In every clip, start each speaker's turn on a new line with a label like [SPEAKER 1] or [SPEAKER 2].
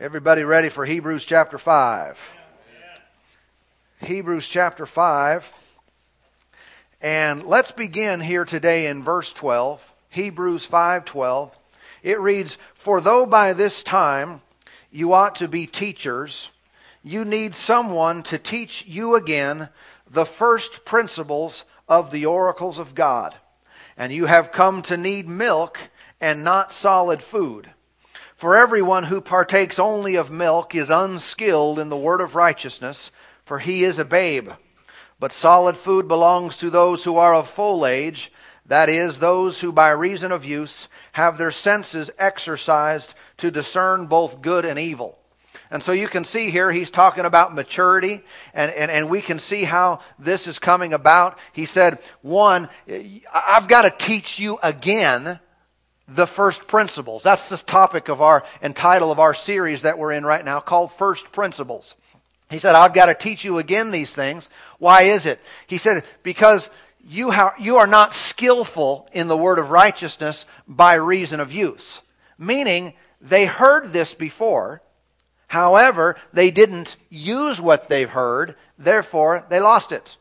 [SPEAKER 1] Everybody ready for Hebrews chapter 5? Hebrews chapter 5. And let's begin here today in verse 12. Hebrews 5:12. It reads, "For though by this time you ought to be teachers, you need someone to teach you again the first principles of the oracles of God. And you have come to need milk and not solid food." For everyone who partakes only of milk is unskilled in the word of righteousness, for he is a babe. But solid food belongs to those who are of full age, that is, those who by reason of use have their senses exercised to discern both good and evil. And so you can see here he's talking about maturity, and, and, and we can see how this is coming about. He said, one, I've got to teach you again the first principles. That's the topic of our and title of our series that we're in right now called First Principles. He said, I've got to teach you again these things. Why is it? He said, because you, ha- you are not skillful in the word of righteousness by reason of use. Meaning, they heard this before. However, they didn't use what they've heard. Therefore, they lost it.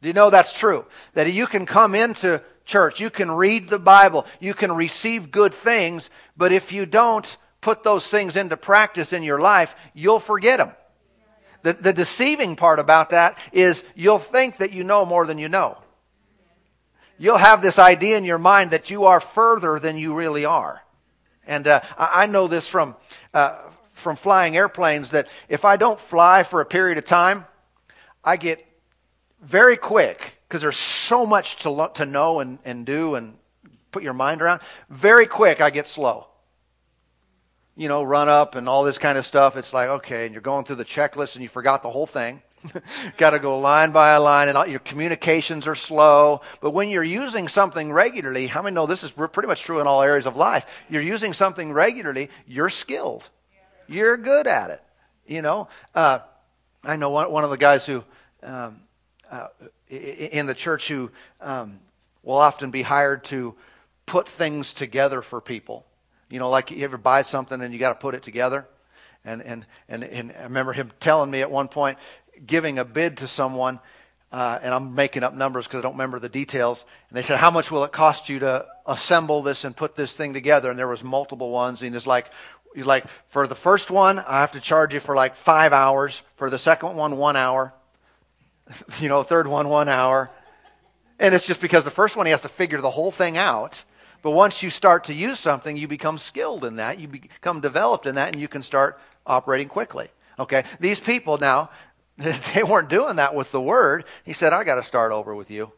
[SPEAKER 1] Do you know that's true? That you can come into church. You can read the Bible. You can receive good things. But if you don't put those things into practice in your life, you'll forget them. The, the deceiving part about that is you'll think that you know more than you know. You'll have this idea in your mind that you are further than you really are. And uh, I know this from uh, from flying airplanes that if I don't fly for a period of time, I get very quick because there's so much to, lo- to know and, and do and put your mind around. Very quick, I get slow. You know, run up and all this kind of stuff. It's like, okay, and you're going through the checklist and you forgot the whole thing. Got to go line by line, and all, your communications are slow. But when you're using something regularly, how many know this is pretty much true in all areas of life? You're using something regularly, you're skilled. You're good at it. You know, uh, I know one, one of the guys who um, uh, in the church who um, will often be hired to put things together for people. You know, like you ever buy something and you got to put it together. And, and, and, and I remember him telling me at one point, giving a bid to someone, uh, and I'm making up numbers because I don't remember the details. And they said, "How much will it cost you to assemble this and put this thing together?" And there was multiple ones. And he's like, "He's like, for the first one, I have to charge you for like five hours. For the second one, one hour you know, third one, one hour. And it's just because the first one he has to figure the whole thing out. But once you start to use something, you become skilled in that. You become developed in that, and you can start operating quickly. Okay? These people now, they weren't doing that with the word. He said, I got to start over with you.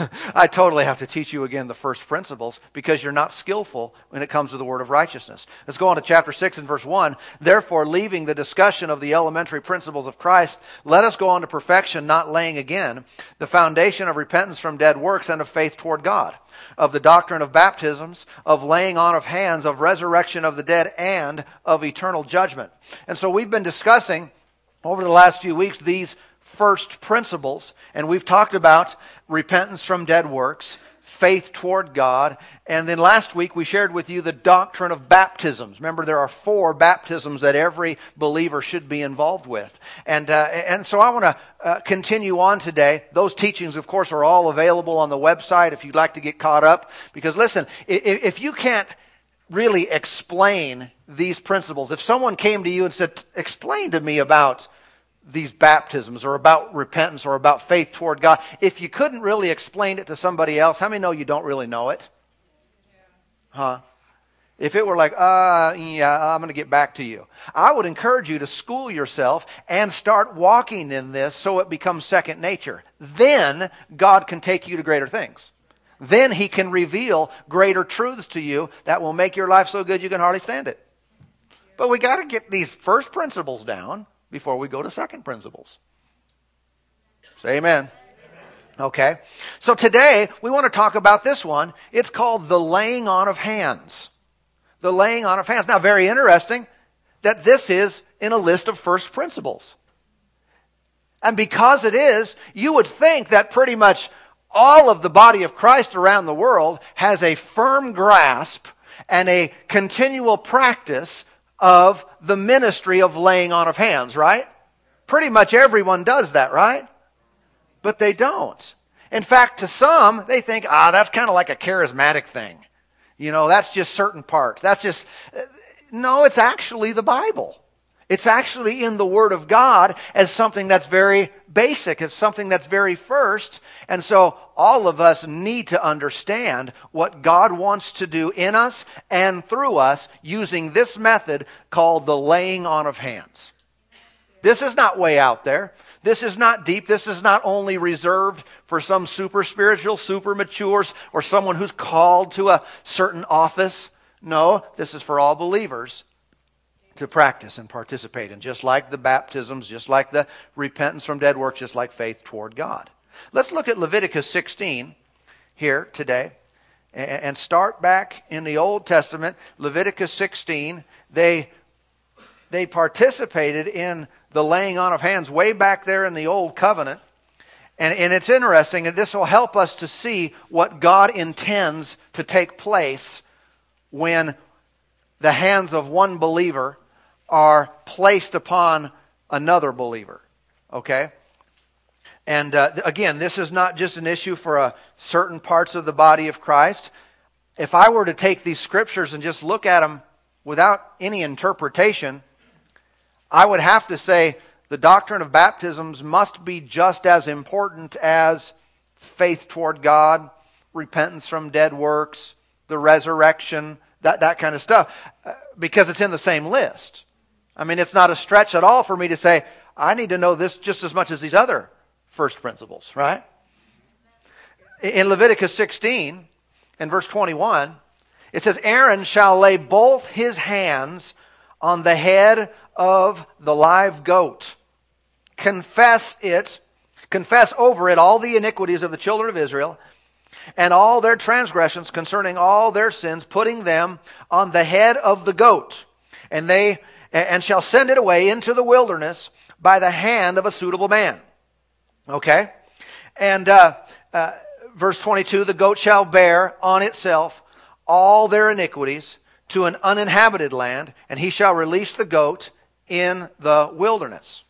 [SPEAKER 1] I totally have to teach you again the first principles because you're not skillful when it comes to the word of righteousness. Let's go on to chapter 6 and verse 1. Therefore, leaving the discussion of the elementary principles of Christ, let us go on to perfection, not laying again the foundation of repentance from dead works and of faith toward God, of the doctrine of baptisms, of laying on of hands, of resurrection of the dead, and of eternal judgment. And so we've been discussing over the last few weeks these first principles. And we've talked about repentance from dead works, faith toward God, and then last week we shared with you the doctrine of baptisms. Remember, there are four baptisms that every believer should be involved with. And, uh, and so I want to uh, continue on today. Those teachings, of course, are all available on the website if you'd like to get caught up. Because listen, if, if you can't really explain these principles, if someone came to you and said, explain to me about these baptisms or about repentance or about faith toward God, if you couldn't really explain it to somebody else, how many know you don't really know it? Huh? If it were like, uh, yeah, I'm going to get back to you. I would encourage you to school yourself and start walking in this so it becomes second nature. Then God can take you to greater things. Then He can reveal greater truths to you that will make your life so good you can hardly stand it. But we got to get these first principles down before we go to second principles. Say amen. Okay. So today we want to talk about this one. It's called the laying on of hands. The laying on of hands. Now very interesting that this is in a list of first principles. And because it is, you would think that pretty much all of the body of Christ around the world has a firm grasp and a continual practice of the ministry of laying on of hands, right? Pretty much everyone does that, right? But they don't. In fact, to some, they think, ah, that's kind of like a charismatic thing. You know, that's just certain parts. That's just, no, it's actually the Bible. It's actually in the Word of God as something that's very basic. It's something that's very first. And so all of us need to understand what God wants to do in us and through us using this method called the laying on of hands. This is not way out there. This is not deep. This is not only reserved for some super spiritual, super matures, or someone who's called to a certain office. No, this is for all believers to practice and participate in, just like the baptisms, just like the repentance from dead works, just like faith toward God. Let's look at Leviticus 16 here today and start back in the Old Testament, Leviticus 16. They, they participated in the laying on of hands way back there in the Old Covenant. And, and it's interesting, and this will help us to see what God intends to take place when the hands of one believer are placed upon another believer. Okay? And uh, again, this is not just an issue for uh, certain parts of the body of Christ. If I were to take these scriptures and just look at them without any interpretation, I would have to say the doctrine of baptisms must be just as important as faith toward God, repentance from dead works, the resurrection, that, that kind of stuff, uh, because it's in the same list. I mean, it's not a stretch at all for me to say, I need to know this just as much as these other first principles, right? In Leviticus 16, in verse 21, it says, Aaron shall lay both his hands on the head of the live goat. Confess it, confess over it all the iniquities of the children of Israel and all their transgressions concerning all their sins, putting them on the head of the goat. And they, and shall send it away into the wilderness by the hand of a suitable man. Okay? And, uh, uh, verse 22, the goat shall bear on itself all their iniquities to an uninhabited land, and he shall release the goat in the wilderness.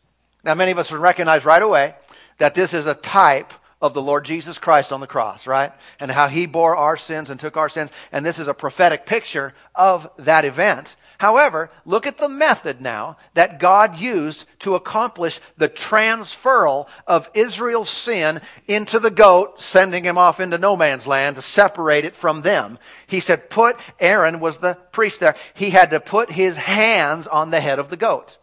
[SPEAKER 1] Now, many of us would recognize right away that this is a type of the Lord Jesus Christ on the cross, right? And how he bore our sins and took our sins. And this is a prophetic picture of that event. However, look at the method now that God used to accomplish the transferal of Israel's sin into the goat, sending him off into no man's land to separate it from them. He said, put, Aaron was the priest there, he had to put his hands on the head of the goat.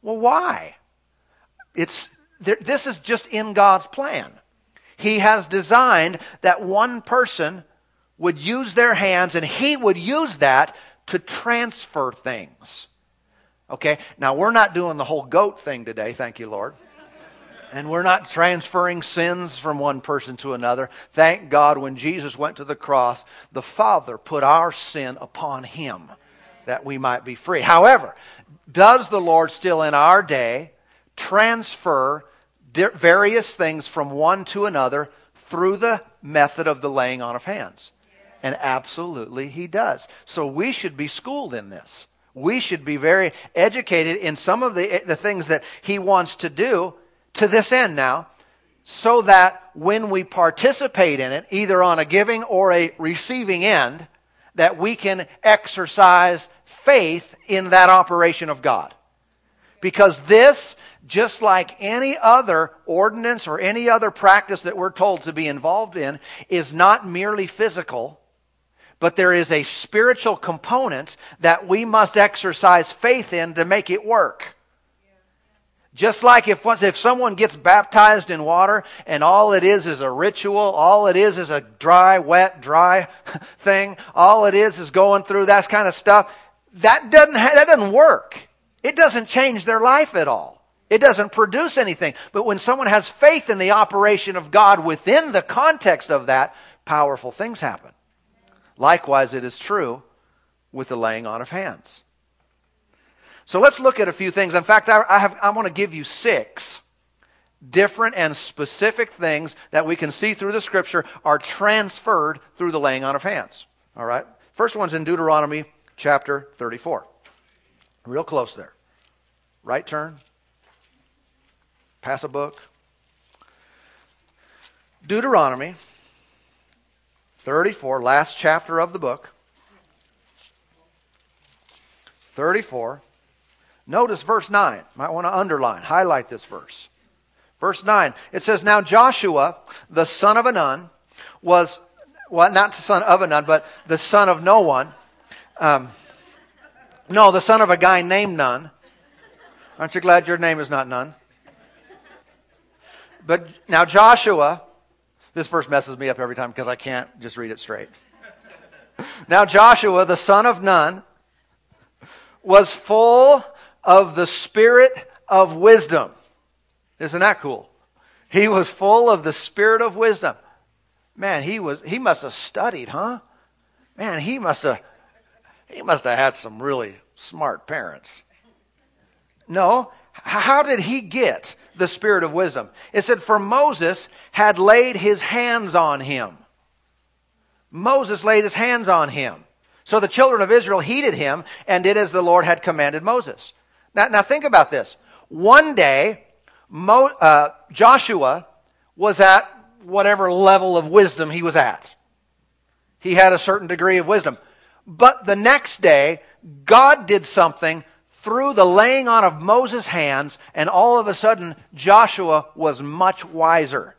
[SPEAKER 1] Well, why? It's, this is just in God's plan. He has designed that one person would use their hands and he would use that to transfer things. Okay? Now we're not doing the whole goat thing today, thank you, Lord. And we're not transferring sins from one person to another. Thank God when Jesus went to the cross, the Father put our sin upon him that we might be free. However, does the Lord still in our day transfer various things from one to another through the method of the laying on of hands? And absolutely he does. So we should be schooled in this. We should be very educated in some of the, the things that he wants to do to this end now, so that when we participate in it, either on a giving or a receiving end, that we can exercise faith in that operation of God. Because this, just like any other ordinance or any other practice that we're told to be involved in, is not merely physical, but there is a spiritual component that we must exercise faith in to make it work. Just like if once, if someone gets baptized in water and all it is is a ritual, all it is is a dry, wet, dry thing, all it is is going through that kind of stuff, that doesn't, that doesn't work. It doesn't change their life at all. It doesn't produce anything. But when someone has faith in the operation of God within the context of that, powerful things happen. Likewise, it is true with the laying on of hands. So let's look at a few things. In fact, I, I, have, I want to give you six different and specific things that we can see through the scripture are transferred through the laying on of hands. All right? First one's in Deuteronomy chapter 34. Real close there. Right turn. Pass a book. Deuteronomy 34, last chapter of the book. 34. Notice verse 9. Might want to underline, highlight this verse. Verse 9. It says, Now Joshua, the son of a Nun, was, well, not the son of a Nun, but the son of no one. Um, no, the son of a guy named Nun. Aren't you glad your name is not Nun? But now Joshua, this verse messes me up every time because I can't just read it straight. Now Joshua, the son of Nun, was full of the spirit of wisdom. Isn't that cool? He was full of the spirit of wisdom. Man, he was he must have studied, huh? Man, he must have he must have had some really smart parents. No, how did he get the spirit of wisdom? It said for Moses had laid his hands on him. Moses laid his hands on him. So the children of Israel heeded him and did as the Lord had commanded Moses. Now, now think about this. One day, Mo, uh, Joshua was at whatever level of wisdom he was at. He had a certain degree of wisdom. But the next day, God did something through the laying on of Moses' hands, and all of a sudden, Joshua was much wiser.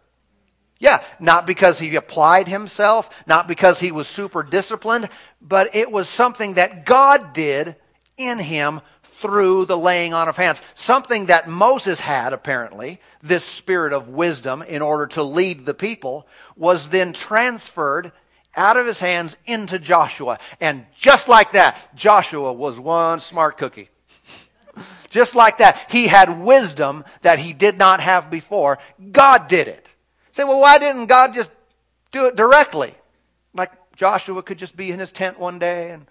[SPEAKER 1] Yeah, not because he applied himself, not because he was super disciplined, but it was something that God did in him through the laying on of hands. Something that Moses had, apparently, this spirit of wisdom in order to lead the people, was then transferred out of his hands into Joshua. And just like that, Joshua was one smart cookie. Just like that, he had wisdom that he did not have before. God did it. Say, well, why didn't God just do it directly? Like Joshua could just be in his tent one day and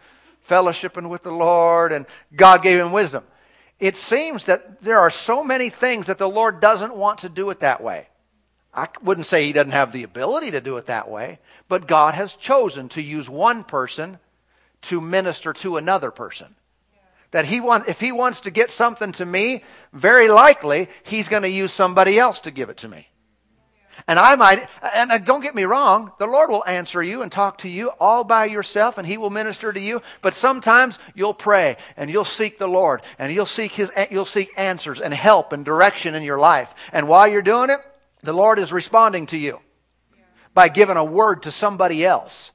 [SPEAKER 1] fellowshipping with the Lord, and God gave him wisdom. It seems that there are so many things that the Lord doesn't want to do it that way. I wouldn't say he doesn't have the ability to do it that way, but God has chosen to use one person to minister to another person. That he want, if he wants to get something to me, very likely he's going to use somebody else to give it to me. And I might, and don't get me wrong, the Lord will answer you and talk to you all by yourself and He will minister to you. But sometimes you'll pray and you'll seek the Lord and you'll seek His, you'll seek answers and help and direction in your life. And while you're doing it, the Lord is responding to you by giving a word to somebody else.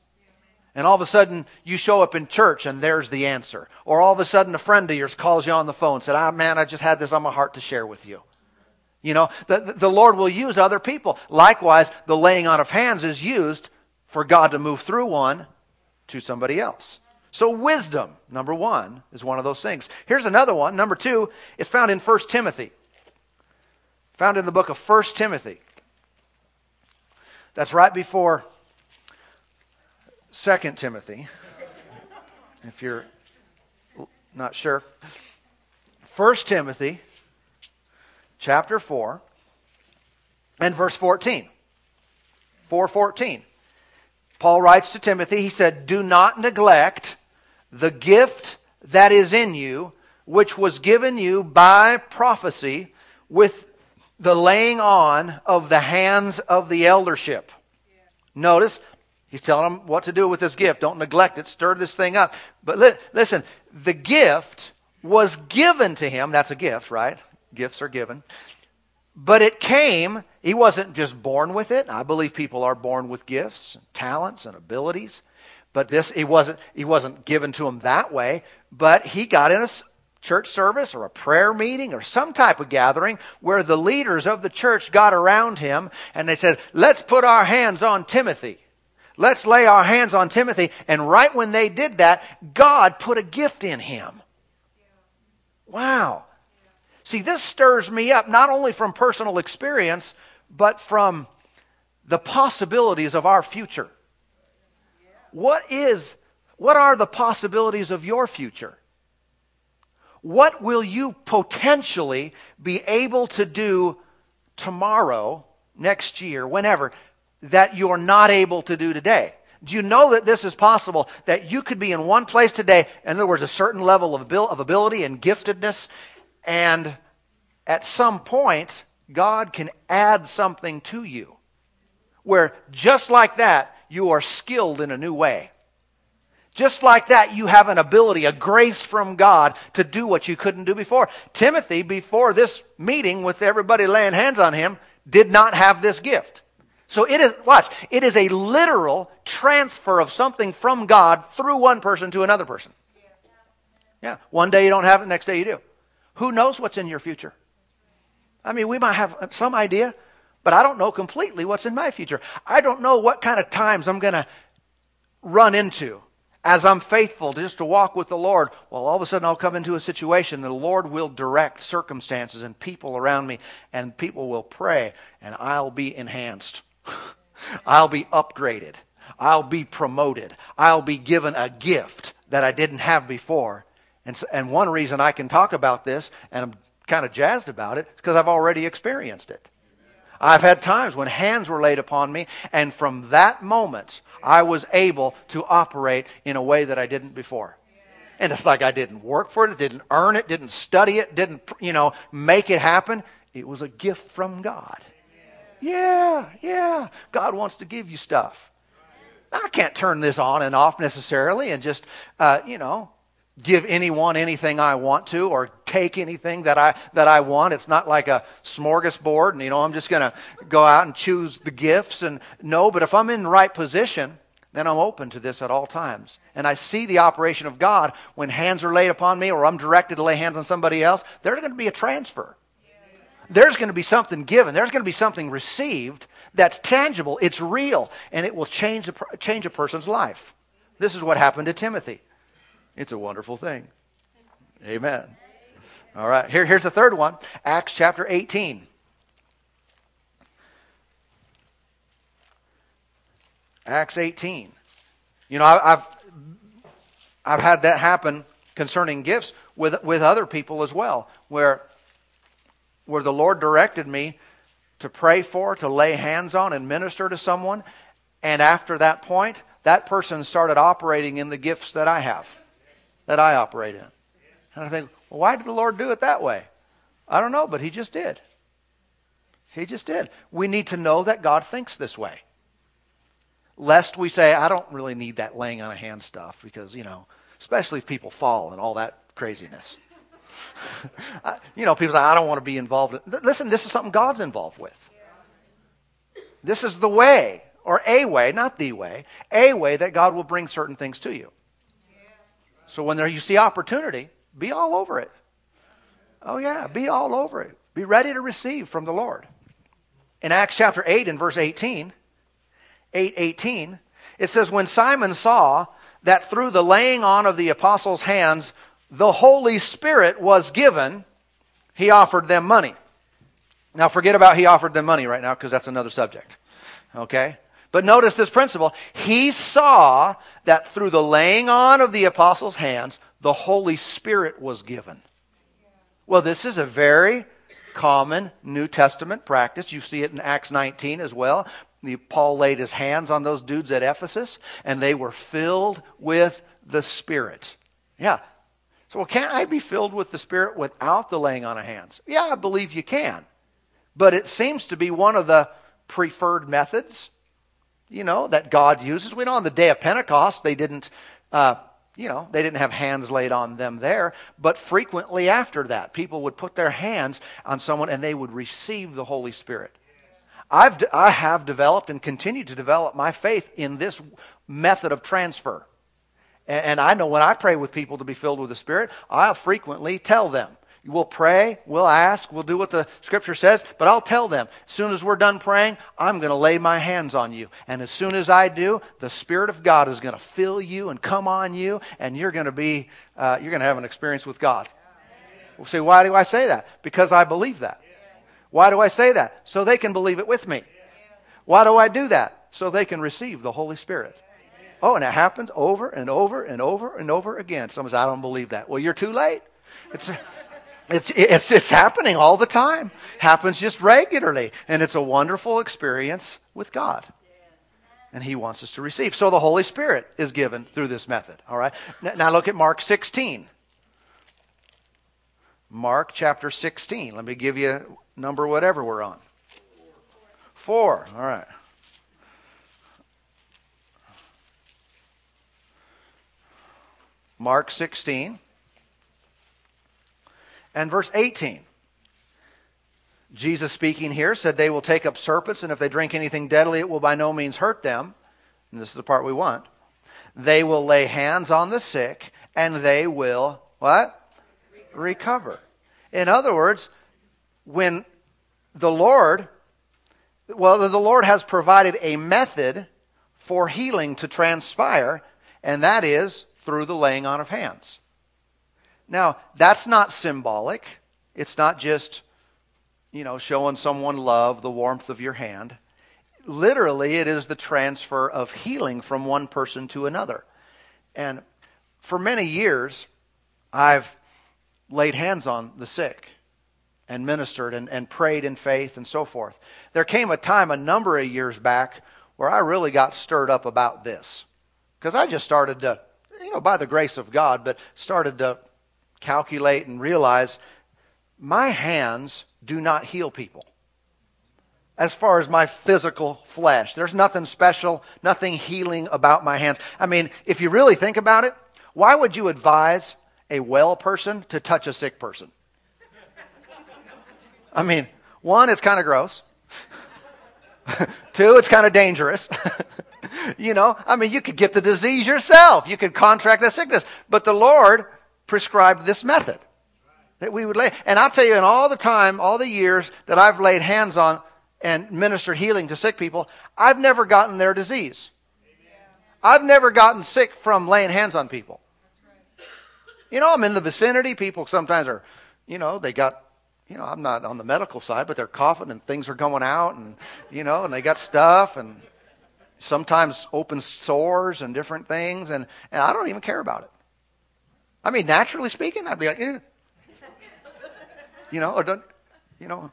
[SPEAKER 1] And all of a sudden, you show up in church and there's the answer. Or all of a sudden, a friend of yours calls you on the phone and said, Ah, man, I just had this on my heart to share with you. You know, the, the Lord will use other people. Likewise, the laying on of hands is used for God to move through one to somebody else. So wisdom, number one, is one of those things. Here's another one. Number two, it's found in 1 Timothy. Found in the book of 1 Timothy. That's right before 2 Timothy, if you're not sure. 1 Timothy chapter 4 and verse 14. 414. Paul writes to Timothy, he said, Do not neglect the gift that is in you, which was given you by prophecy with the laying on of the hands of the eldership. Notice, he's telling them what to do with this gift. Don't neglect it. Stir this thing up. But li- listen, the gift was given to him. That's a gift, right? Gifts are given. But it came, he wasn't just born with it. I believe people are born with gifts, and talents, and abilities. But this, he wasn't, he wasn't given to him that way. But he got in a church service or a prayer meeting or some type of gathering where the leaders of the church got around him and they said, let's put our hands on Timothy. Let's lay our hands on Timothy. And right when they did that, God put a gift in him. Wow. See, this stirs me up not only from personal experience, but from the possibilities of our future. What is, what are the possibilities of your future? What will you potentially be able to do tomorrow, next year, whenever, that you're not able to do today? Do you know that this is possible? That you could be in one place today, in other words, a certain level of ability and giftedness, and at some point, God can add something to you. Where just like that, you are skilled in a new way. Just like that, you have an ability, a grace from God to do what you couldn't do before. Timothy, before this meeting with everybody laying hands on him, did not have this gift. So it is, watch, it is a literal transfer of something from God through one person to another person. Yeah. One day you don't have it, next day you do. Who knows what's in your future? I mean, we might have some idea, but I don't know completely what's in my future. I don't know what kind of times I'm going to run into as I'm faithful just to walk with the Lord, well, all of a sudden I'll come into a situation and the Lord will direct circumstances and people around me, and people will pray, and I'll be enhanced. I'll be upgraded. I'll be promoted. I'll be given a gift that I didn't have before. And, so, and one reason I can talk about this, and I'm kind of jazzed about it, is because I've already experienced it. I've had times when hands were laid upon me, and from that moment, I was able to operate in a way that I didn't before. And it's like I didn't work for it, didn't earn it, didn't study it, didn't, you know, make it happen. It was a gift from God. Yeah, yeah. God wants to give you stuff. I can't turn this on and off necessarily and just, uh, you know, give anyone anything I want to or take anything that I that I want. It's not like a smorgasbord and you know I'm just going to go out and choose the gifts and no, but if I'm in the right position, then I'm open to this at all times. And I see the operation of God when hands are laid upon me or I'm directed to lay hands on somebody else, there's going to be a transfer. There's going to be something given. There's going to be something received that's tangible. It's real, and it will change a, change a person's life. This is what happened to Timothy. It's a wonderful thing. Amen. All right, here, here's the third one Acts chapter 18. Acts 18. You know, I've, I've had that happen concerning gifts with, with other people as well, where, where the Lord directed me to pray for, to lay hands on, and minister to someone. And after that point, that person started operating in the gifts that I have that I operate in. And I think, well, why did the Lord do it that way? I don't know, but He just did. He just did. We need to know that God thinks this way. Lest we say, I don't really need that laying on a hand stuff because, you know, especially if people fall and all that craziness. you know, people say, I don't want to be involved. In... Listen, this is something God's involved with. This is the way, or a way, not the way, a way that God will bring certain things to you. So when there you see opportunity, be all over it. Oh yeah, be all over it. Be ready to receive from the Lord. In Acts chapter 8 and verse 18, 8 18, it says, When Simon saw that through the laying on of the apostles' hands the Holy Spirit was given, he offered them money. Now forget about he offered them money right now because that's another subject. Okay? But notice this principle. He saw that through the laying on of the apostles' hands, the Holy Spirit was given. Well, this is a very common New Testament practice. You see it in Acts 19 as well. Paul laid his hands on those dudes at Ephesus, and they were filled with the Spirit. Yeah. So, well, can't I be filled with the Spirit without the laying on of hands? Yeah, I believe you can. But it seems to be one of the preferred methods you know, that God uses. We know on the day of Pentecost, they didn't, uh, you know, they didn't have hands laid on them there, but frequently after that, people would put their hands on someone and they would receive the Holy Spirit. I've, I have developed and continue to develop my faith in this method of transfer. And I know when I pray with people to be filled with the Spirit, I'll frequently tell them, We'll pray, we'll ask, we'll do what the scripture says, but I'll tell them, as soon as we're done praying, I'm going to lay my hands on you. And as soon as I do, the Spirit of God is going to fill you and come on you, and you're going to be, uh, you're going to have an experience with God. We'll say, why do I say that? Because I believe that. Why do I say that? So they can believe it with me. Why do I do that? So they can receive the Holy Spirit. Oh, and it happens over and over and over and over again. Someone says, I don't believe that. Well, you're too late. It's, it's, it's, it's happening all the time. Happens just regularly. And it's a wonderful experience with God. and he wants us to receive. So the Holy Spirit is given through this method. All right. Now look at Mark 16. Mark chapter 16. Let me give you number whatever we're on. Four. All right. Mark 16 and verse 18. Jesus speaking here said they will take up serpents, and if they drink anything deadly, it will by no means hurt them. And this is the part we want. They will lay hands on the sick, and they will, what? Recover. In other words, when the Lord, well, the Lord has provided a method for healing to transpire, and that is through the laying on of hands. Now, that's not symbolic. It's not just you know, showing someone love, the warmth of your hand. Literally, it is the transfer of healing from one person to another. And for many years, I've laid hands on the sick and ministered and, and prayed in faith and so forth. There came a time a number of years back where I really got stirred up about this. Because I just started to, you know, by the grace of God, but started to calculate and realize my hands do not heal people. As far as my physical flesh, there's nothing special, nothing healing about my hands. I mean, if you really think about it, why would you advise a well person to touch a sick person? I mean, one, it's kind of gross. Two, it's kind of dangerous. you know, I mean, you could get the disease yourself. You could contract the sickness. But the Lord prescribed this method that we would lay. And I'll tell you, in all the time, all the years that I've laid hands on and ministered healing to sick people, I've never gotten their disease. I've never gotten sick from laying hands on people. You know, I'm in the vicinity. People sometimes are, you know, they got, you know, I'm not on the medical side, but they're coughing and things are going out and, you know, and they got stuff and sometimes open sores and different things. And, and I don't even care about it. I mean, naturally speaking, I'd be like, eh, you know, or don't, you know,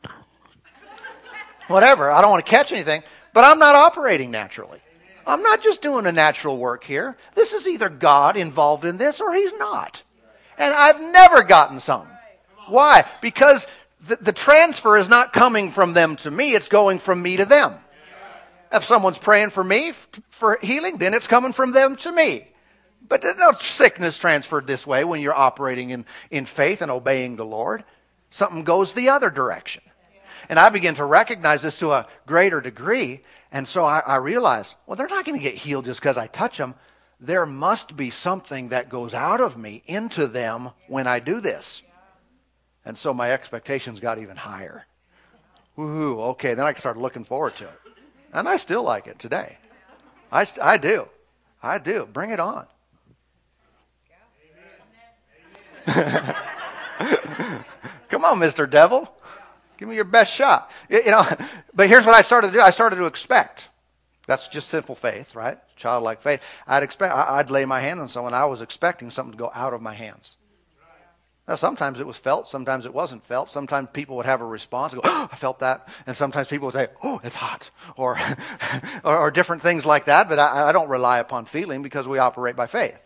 [SPEAKER 1] whatever. I don't want to catch anything, but I'm not operating naturally. I'm not just doing a natural work here. This is either God involved in this or He's not. And I've never gotten some. Why? Because the, the transfer is not coming from them to me, it's going from me to them. If someone's praying for me for healing, then it's coming from them to me. But there's no sickness transferred this way when you're operating in, in faith and obeying the Lord. Something goes the other direction. And I begin to recognize this to a greater degree. And so I, I realize, well, they're not going to get healed just because I touch them. There must be something that goes out of me into them when I do this. And so my expectations got even higher. Woohoo, okay, then I started looking forward to it. And I still like it today. I, I do. I do. Bring it on. Come on, Mr. Devil. Give me your best shot. You know, but here's what I started to do. I started to expect. That's just simple faith, right? Childlike faith. I'd expect, I'd lay my hand on someone. I was expecting something to go out of my hands. Now, sometimes it was felt, sometimes it wasn't felt. Sometimes people would have a response, go, oh, I felt that. And sometimes people would say, oh, it's hot. Or, or, or, different things like that. But I, I don't rely upon feeling because we operate by faith.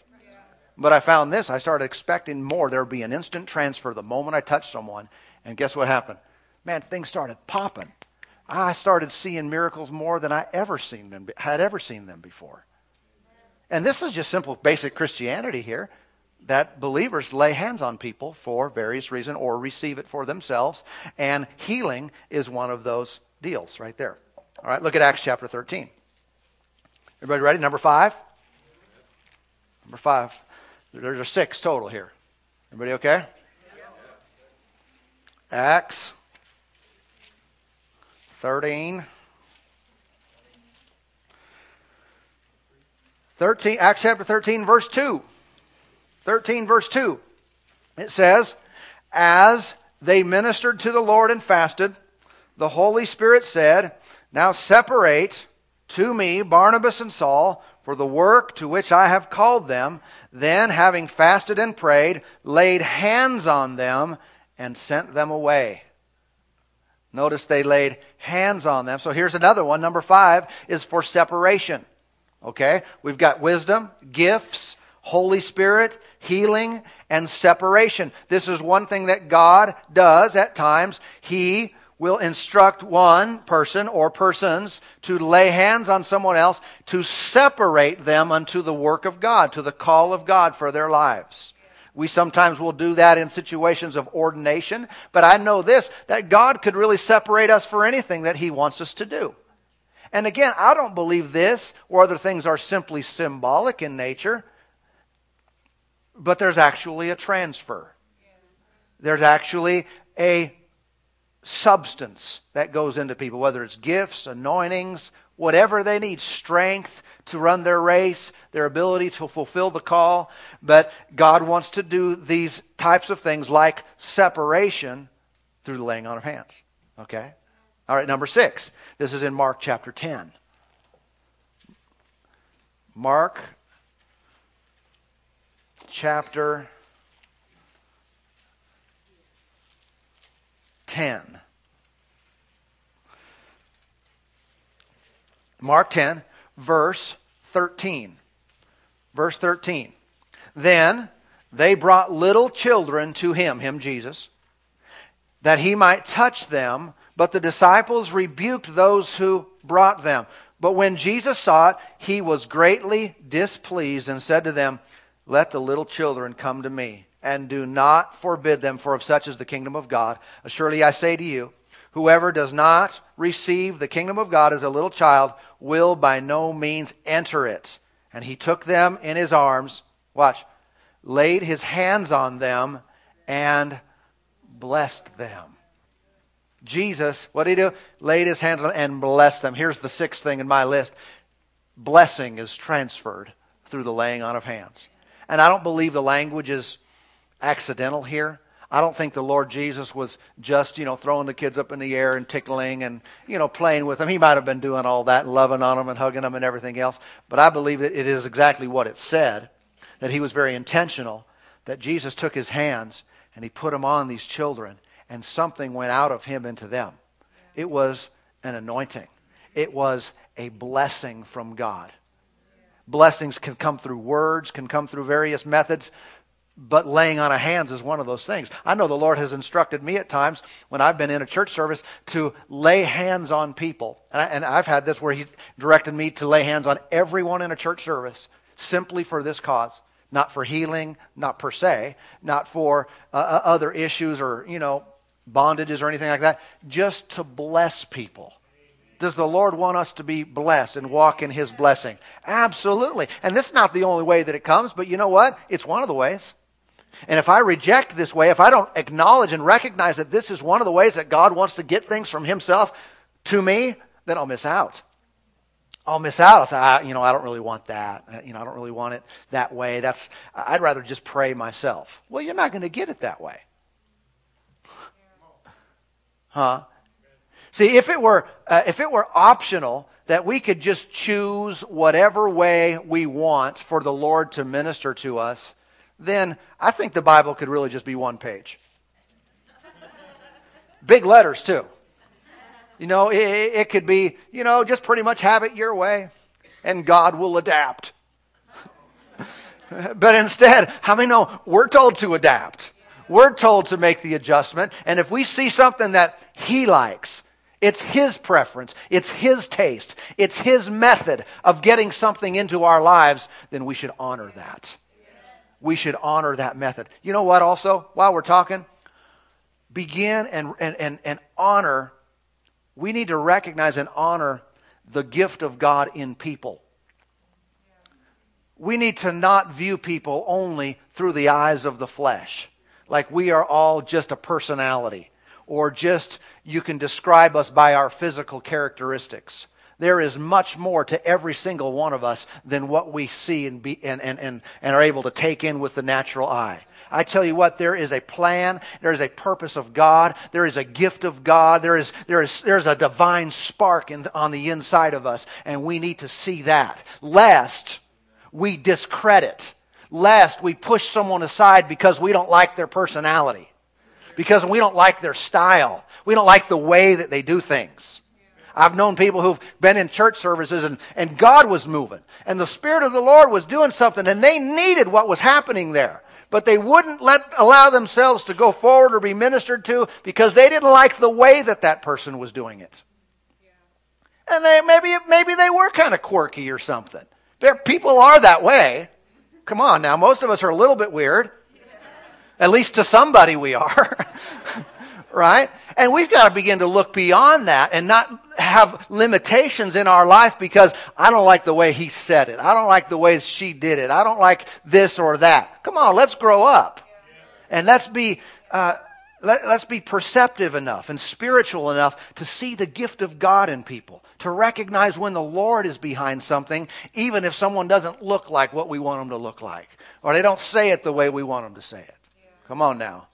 [SPEAKER 1] But I found this. I started expecting more. There would be an instant transfer the moment I touched someone. And guess what happened? Man, things started popping. I started seeing miracles more than I ever seen them had ever seen them before. And this is just simple basic Christianity here that believers lay hands on people for various reasons or receive it for themselves and healing is one of those deals right there. All right, look at Acts chapter 13. Everybody ready? Number 5. Number 5. There's a six total here. Everybody okay? Acts 13. 13, Acts chapter 13, verse 2. 13, verse 2. It says, As they ministered to the Lord and fasted, the Holy Spirit said, Now separate to me Barnabas and Saul for the work to which I have called them. Then, having fasted and prayed, laid hands on them and sent them away. Notice they laid hands on them. So here's another one. Number five is for separation. Okay? We've got wisdom, gifts, Holy Spirit, healing, and separation. This is one thing that God does at times. He will instruct one person or persons to lay hands on someone else to separate them unto the work of God, to the call of God for their lives. We sometimes will do that in situations of ordination, but I know this, that God could really separate us for anything that He wants us to do. And again, I don't believe this or other things are simply symbolic in nature, but there's actually a transfer. There's actually a substance that goes into people, whether it's gifts, anointings, whatever they need, strength to run their race, their ability to fulfill the call. But God wants to do these types of things like separation through the laying on of hands. Okay? All right, number six. This is in Mark chapter 10. Mark chapter 10. Mark 10, verse 13. Verse 13. Then they brought little children to him, him Jesus, that he might touch them, but the disciples rebuked those who brought them. But when Jesus saw it, he was greatly displeased and said to them, Let the little children come to me and do not forbid them, for of such is the kingdom of God. Surely I say to you, whoever does not receive the kingdom of God as a little child will by no means enter it. And he took them in his arms, watch, laid his hands on them, and blessed them. Jesus, what did he do? Laid his hands on them and blessed them. Here's the sixth thing in my list. Blessing is transferred through the laying on of hands. And I don't believe the language is accidental here. I don't think the Lord Jesus was just, you know, throwing the kids up in the air and tickling and, you know, playing with them. He might have been doing all that loving on them and hugging them and everything else. But I believe that it is exactly what it said, that he was very intentional, that Jesus took his hands and he put them on these children and something went out of him into them. It was an anointing. It was a blessing from God. Blessings can come through words, can come through various methods, but laying on of hands is one of those things. I know the Lord has instructed me at times when I've been in a church service to lay hands on people. And, I, have had this where He directed me to lay hands on everyone in a church service simply for this cause. Not for healing, not per se, not for uh, uh other issues or, you know, bondages or anything like that, just to bless people. Does the Lord want us to be blessed and walk in His blessing? Absolutely. And this is not the only way that it comes, but you know what? It's one of the ways. And if I reject this way, if I don't acknowledge and recognize that this is one of the ways that God wants to get things from Himself to me, then I'll miss out. I'll miss out. I'll say, I, you know, I don't really want that. Uh, you know, I don't really want it that way. That's, I'd rather just pray myself. Well, you're not going to get it that way. Huh? See, if it were, uh, if it were optional that we could just choose whatever way we want for the Lord to minister to us, then I think the Bible could really just be one page. Big letters, too. You know, it, it, could be, you know, just pretty much have it your way, and God will adapt. but instead, how many know we're told to adapt? We're told to make the adjustment, and if we see something that He likes, it's His preference, it's His taste, it's His method of getting something into our lives, then we should honor that we should honor that method. You know what, also, while we're talking? Begin and, and, and, and honor, we need to recognize and honor the gift of God in people. We need to not view people only through the eyes of the flesh, like we are all just a personality, or just you can describe us by our physical characteristics. There is much more to every single one of us than what we see and, be, and, and, and, and are able to take in with the natural eye. I tell you what, there is a plan, there is a purpose of God, there is a gift of God, there is, there is, there's a divine spark in, on the inside of us, and we need to see that. Lest we discredit, lest we push someone aside because we don't like their personality, because we don't like their style, we don't like the way that they do things. I've known people who've been in church services and, and God was moving and the Spirit of the Lord was doing something and they needed what was happening there. But they wouldn't let, allow themselves to go forward or be ministered to because they didn't like the way that that person was doing it. And they, maybe, maybe they were kind of quirky or something. There, people are that way. Come on now, most of us are a little bit weird. At least to somebody we are. right? And we've got to begin to look beyond that and not have limitations in our life because I don't like the way he said it. I don't like the way she did it. I don't like this or that. Come on, let's grow up. And let's be, uh, let, us be perceptive enough and spiritual enough to see the gift of God in people, to recognize when the Lord is behind something, even if someone doesn't look like what we want them to look like, or they don't say it the way we want them to say it. Come on now.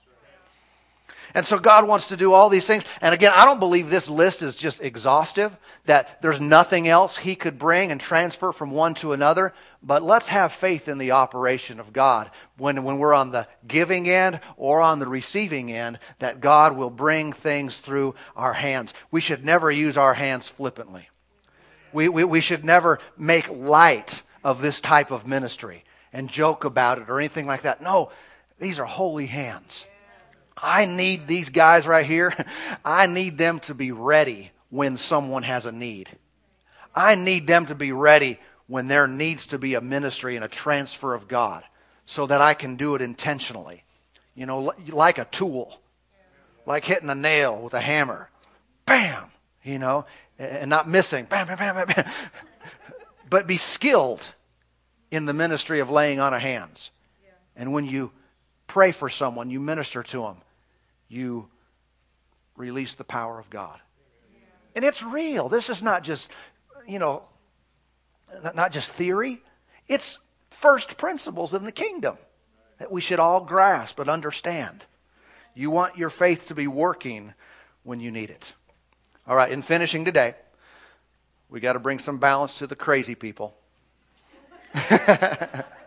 [SPEAKER 1] And so God wants to do all these things. And again, I don't believe this list is just exhaustive, that there's nothing else He could bring and transfer from one to another. But let's have faith in the operation of God when, when we're on the giving end or on the receiving end, that God will bring things through our hands. We should never use our hands flippantly. We, we, we should never make light of this type of ministry and joke about it or anything like that. No, these are holy hands. I need these guys right here. I need them to be ready when someone has a need. I need them to be ready when there needs to be a ministry and a transfer of God so that I can do it intentionally. You know, like a tool, like hitting a nail with a hammer. Bam! You know, and not missing. Bam, bam, bam, bam, bam. But be skilled in the ministry of laying on of hands. And when you pray for someone, you minister to them, you release the power of God. And it's real. This is not just, you know, not just theory. It's first principles in the kingdom that we should all grasp and understand. You want your faith to be working when you need it. All right, in finishing today, we got to bring some balance to the crazy people.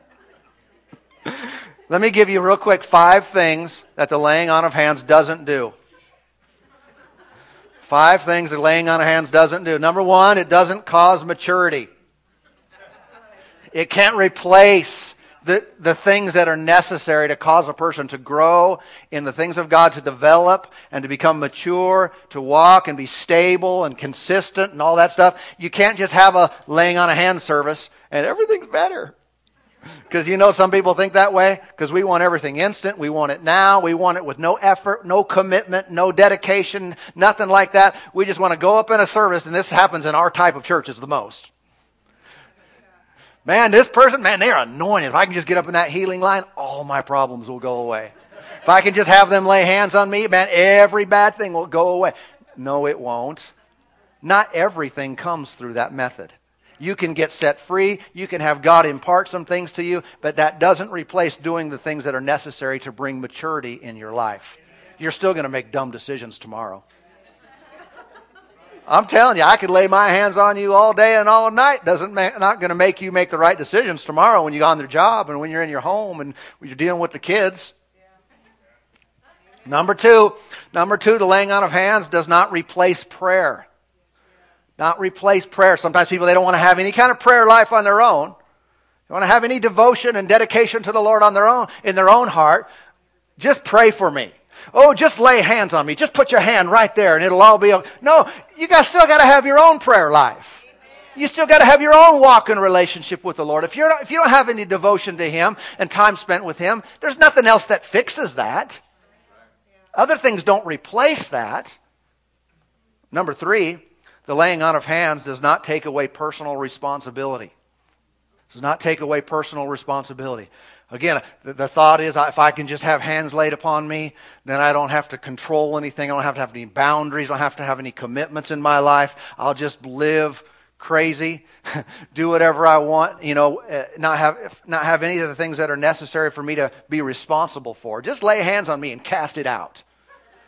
[SPEAKER 1] Let me give you real quick five things that the laying on of hands doesn't do. Five things that laying on of hands doesn't do. Number one, it doesn't cause maturity. It can't replace the, the things that are necessary to cause a person to grow in the things of God, to develop and to become mature, to walk and be stable and consistent and all that stuff. You can't just have a laying on a hand service and everything's better. Because you know some people think that way? Because we want everything instant. We want it now. We want it with no effort, no commitment, no dedication, nothing like that. We just want to go up in a service, and this happens in our type of churches the most. Man, this person, man, they're anointed. If I can just get up in that healing line, all my problems will go away. If I can just have them lay hands on me, man, every bad thing will go away. No, it won't. Not everything comes through that method. You can get set free. You can have God impart some things to you, but that doesn't replace doing the things that are necessary to bring maturity in your life. You're still going to make dumb decisions tomorrow. I'm telling you, I could lay my hands on you all day and all night. Doesn't ma- not going to make you make the right decisions tomorrow when you're on the job and when you're in your home and when you're dealing with the kids. Number two, number two, the laying on of hands does not replace prayer not replace prayer. Sometimes people, they don't want to have any kind of prayer life on their own. They want to have any devotion and dedication to the Lord on their own, in their own heart. Just pray for me. Oh, just lay hands on me. Just put your hand right there and it'll all be okay. No, you guys still got to have your own prayer life. You still got to have your own walk in relationship with the Lord. If you're not, if you don't have any devotion to Him and time spent with Him, there's nothing else that fixes that. Other things don't replace that. Number three, the laying on of hands does not take away personal responsibility. Does not take away personal responsibility. Again, the, the, thought is if I can just have hands laid upon me, then I don't have to control anything. I don't have to have any boundaries. I don't have to have any commitments in my life. I'll just live crazy, do whatever I want, you know, uh, not have, not have any of the things that are necessary for me to be responsible for. Just lay hands on me and cast it out.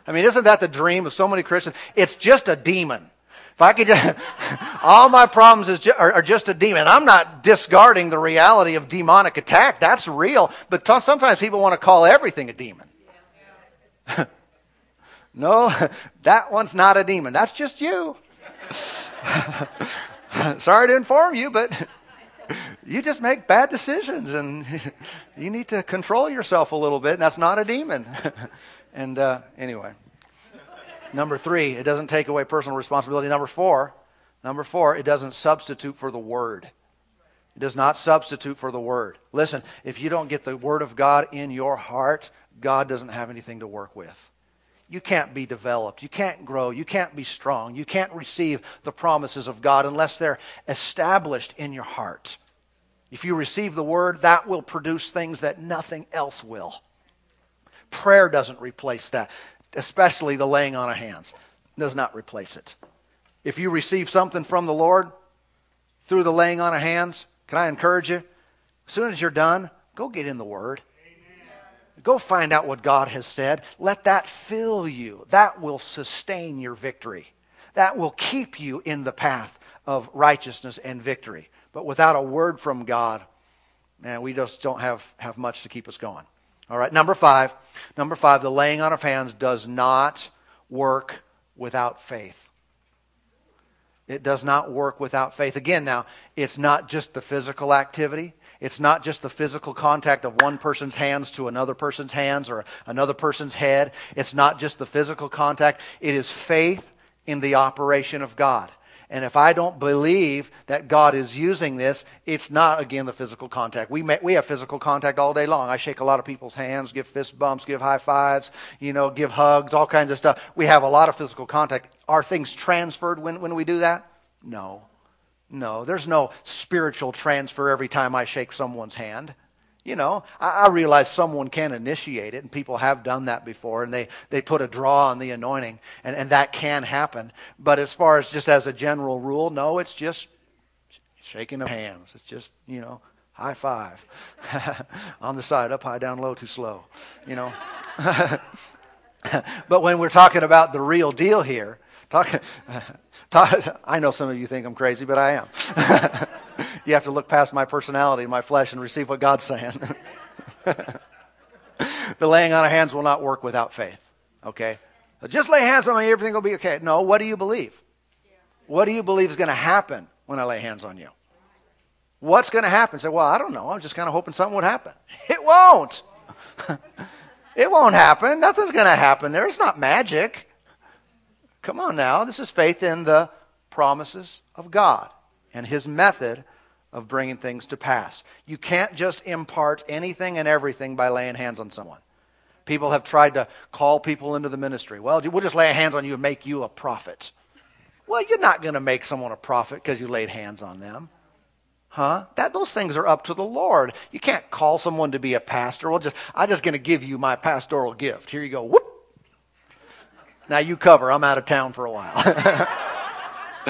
[SPEAKER 1] I mean, isn't that the dream of so many Christians? It's just a demon. If I could just, all my problems is are, are, just a demon. I'm not discarding the reality of demonic attack. That's real. But t- sometimes people want to call everything a demon. no, that one's not a demon. That's just you. Sorry to inform you, but you just make bad decisions and you need to control yourself a little bit. And that's not a demon. and uh, anyway, number three, it doesn't take away personal responsibility. Number four, number four, it doesn't substitute for the word. It does not substitute for the word. Listen, if you don't get the word of God in your heart, God doesn't have anything to work with. You can't be developed. You can't grow. You can't be strong. You can't receive the promises of God unless they're established in your heart. If you receive the word, that will produce things that nothing else will. Prayer doesn't replace that, especially the laying on of hands. Does not replace it. If you receive something from the Lord through the laying on of hands, can I encourage you? As soon as you're done, go get in the Word. Go find out what God has said. Let that fill you. That will sustain your victory. That will keep you in the path of righteousness and victory. But without a word from God, man, we just don't have, have much to keep us going. All right, number five. Number five, the laying on of hands does not work without faith. It does not work without faith. Again, now, it's not just the physical activity. It's not just the physical contact of one person's hands to another person's hands or another person's head. It's not just the physical contact. It is faith in the operation of God. And if I don't believe that God is using this, it's not, again, the physical contact. We, may, we have physical contact all day long. I shake a lot of people's hands, give fist bumps, give high fives, you know, give hugs, all kinds of stuff. We have a lot of physical contact. Are things transferred when, when we do that? No. No. There's no spiritual transfer every time I shake someone's hand you know, I, I realize someone can initiate it, and people have done that before, and they, they put a draw on the anointing, and, and that can happen. But as far as just as a general rule, no, it's just shaking of hands. It's just, you know, high five on the side, up high, down low, too slow, you know. but when we're talking about the real deal here, talk, talk, I know some of you think I'm crazy, but I am. You have to look past my personality my flesh and receive what God's saying. the laying on of hands will not work without faith. Okay? just lay hands on me, everything will be okay. No, what do you believe? What do you believe is going to happen when I lay hands on you? What's going to happen? Say, well, I don't know. I'm just kind of hoping something would happen. It won't. it won't happen. Nothing's going to happen there. It's not magic. Come on now. This is faith in the promises of God and his method of bringing things to pass. You can't just impart anything and everything by laying hands on someone. People have tried to call people into the ministry. Well, we'll just lay hands on you and make you a prophet. Well, you're not going to make someone a prophet because you laid hands on them. Huh? That those things are up to the Lord. You can't call someone to be a pastor. Well, just I'm just going to give you my pastoral gift. Here you go. Whoop. Now you cover. I'm out of town for a while.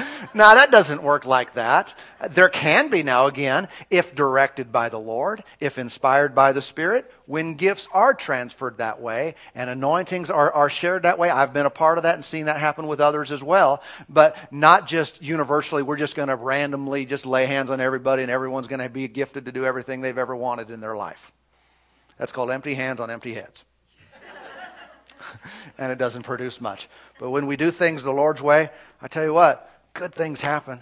[SPEAKER 1] now, that doesn't work like that. There can be now, again, if directed by the Lord, if inspired by the Spirit, when gifts are transferred that way and anointings are, are shared that way. I've been a part of that and seen that happen with others as well. But not just universally, we're just going to randomly just lay hands on everybody and everyone's going to be gifted to do everything they've ever wanted in their life. That's called empty hands on empty heads. and it doesn't produce much. But when we do things the Lord's way, I tell you what, good things happen.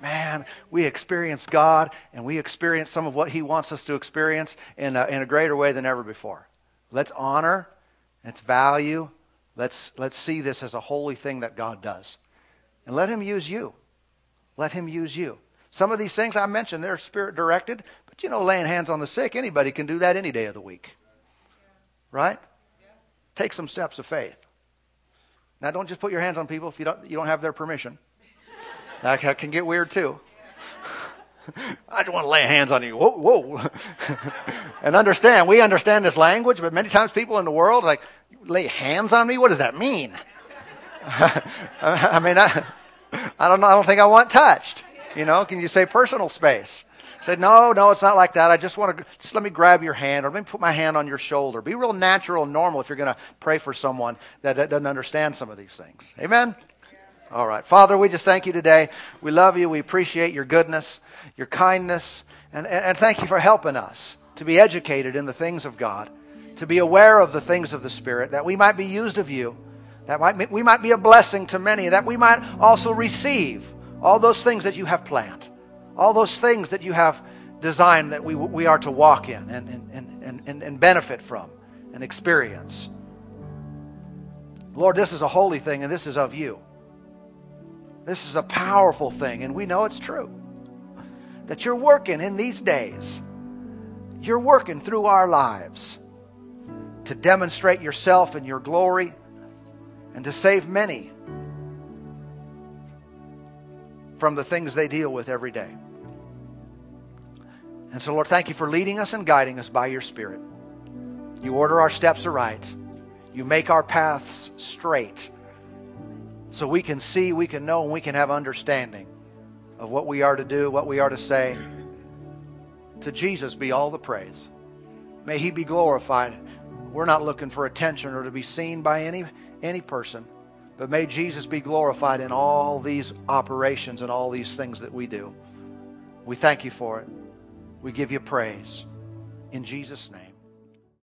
[SPEAKER 1] Man, we experience God and we experience some of what He wants us to experience in a, in a greater way than ever before. Let's honor, let's value, let's, let's see this as a holy thing that God does. And let Him use you. Let Him use you. Some of these things I mentioned, they're spirit directed, but you know, laying hands on the sick, anybody can do that any day of the week. Right? Take some steps of faith. Now, don't just put your hands on people if you don't, you don't have their permission. That can get weird too. I just want to lay hands on you. Whoa, whoa. and understand, we understand this language, but many times people in the world like, lay hands on me? What does that mean? I mean, I, I don't know. I don't think I want touched. You know, can you say personal space? Say, no, no, it's not like that. I just want to, just let me grab your hand or let me put my hand on your shoulder. Be real natural and normal if you're going to pray for someone that, that doesn't understand some of these things. Amen? All right. Father, we just thank you today. We love you. We appreciate your goodness, your kindness, and, and thank you for helping us to be educated in the things of God, to be aware of the things of the Spirit, that we might be used of you, That might, we might be a blessing to many, that we might also receive all those things that you have planned, all those things that you have designed that we, we are to walk in and, and, and, and, benefit from and experience. Lord, this is a holy thing and this is of you. This is a powerful thing, and we know it's true. That you're working in these days, you're working through our lives to demonstrate yourself and your glory and to save many from the things they deal with every day. And so, Lord, thank you for leading us and guiding us by your Spirit. You order our steps aright. You make our paths straight so we can see, we can know, and we can have understanding of what we are to do, what we are to say. To Jesus be all the praise. May he be glorified. We're not looking for attention or to be seen by any any person, but may Jesus be glorified in all these operations and all these things that we do. We thank you for it. We give you praise. In Jesus' name.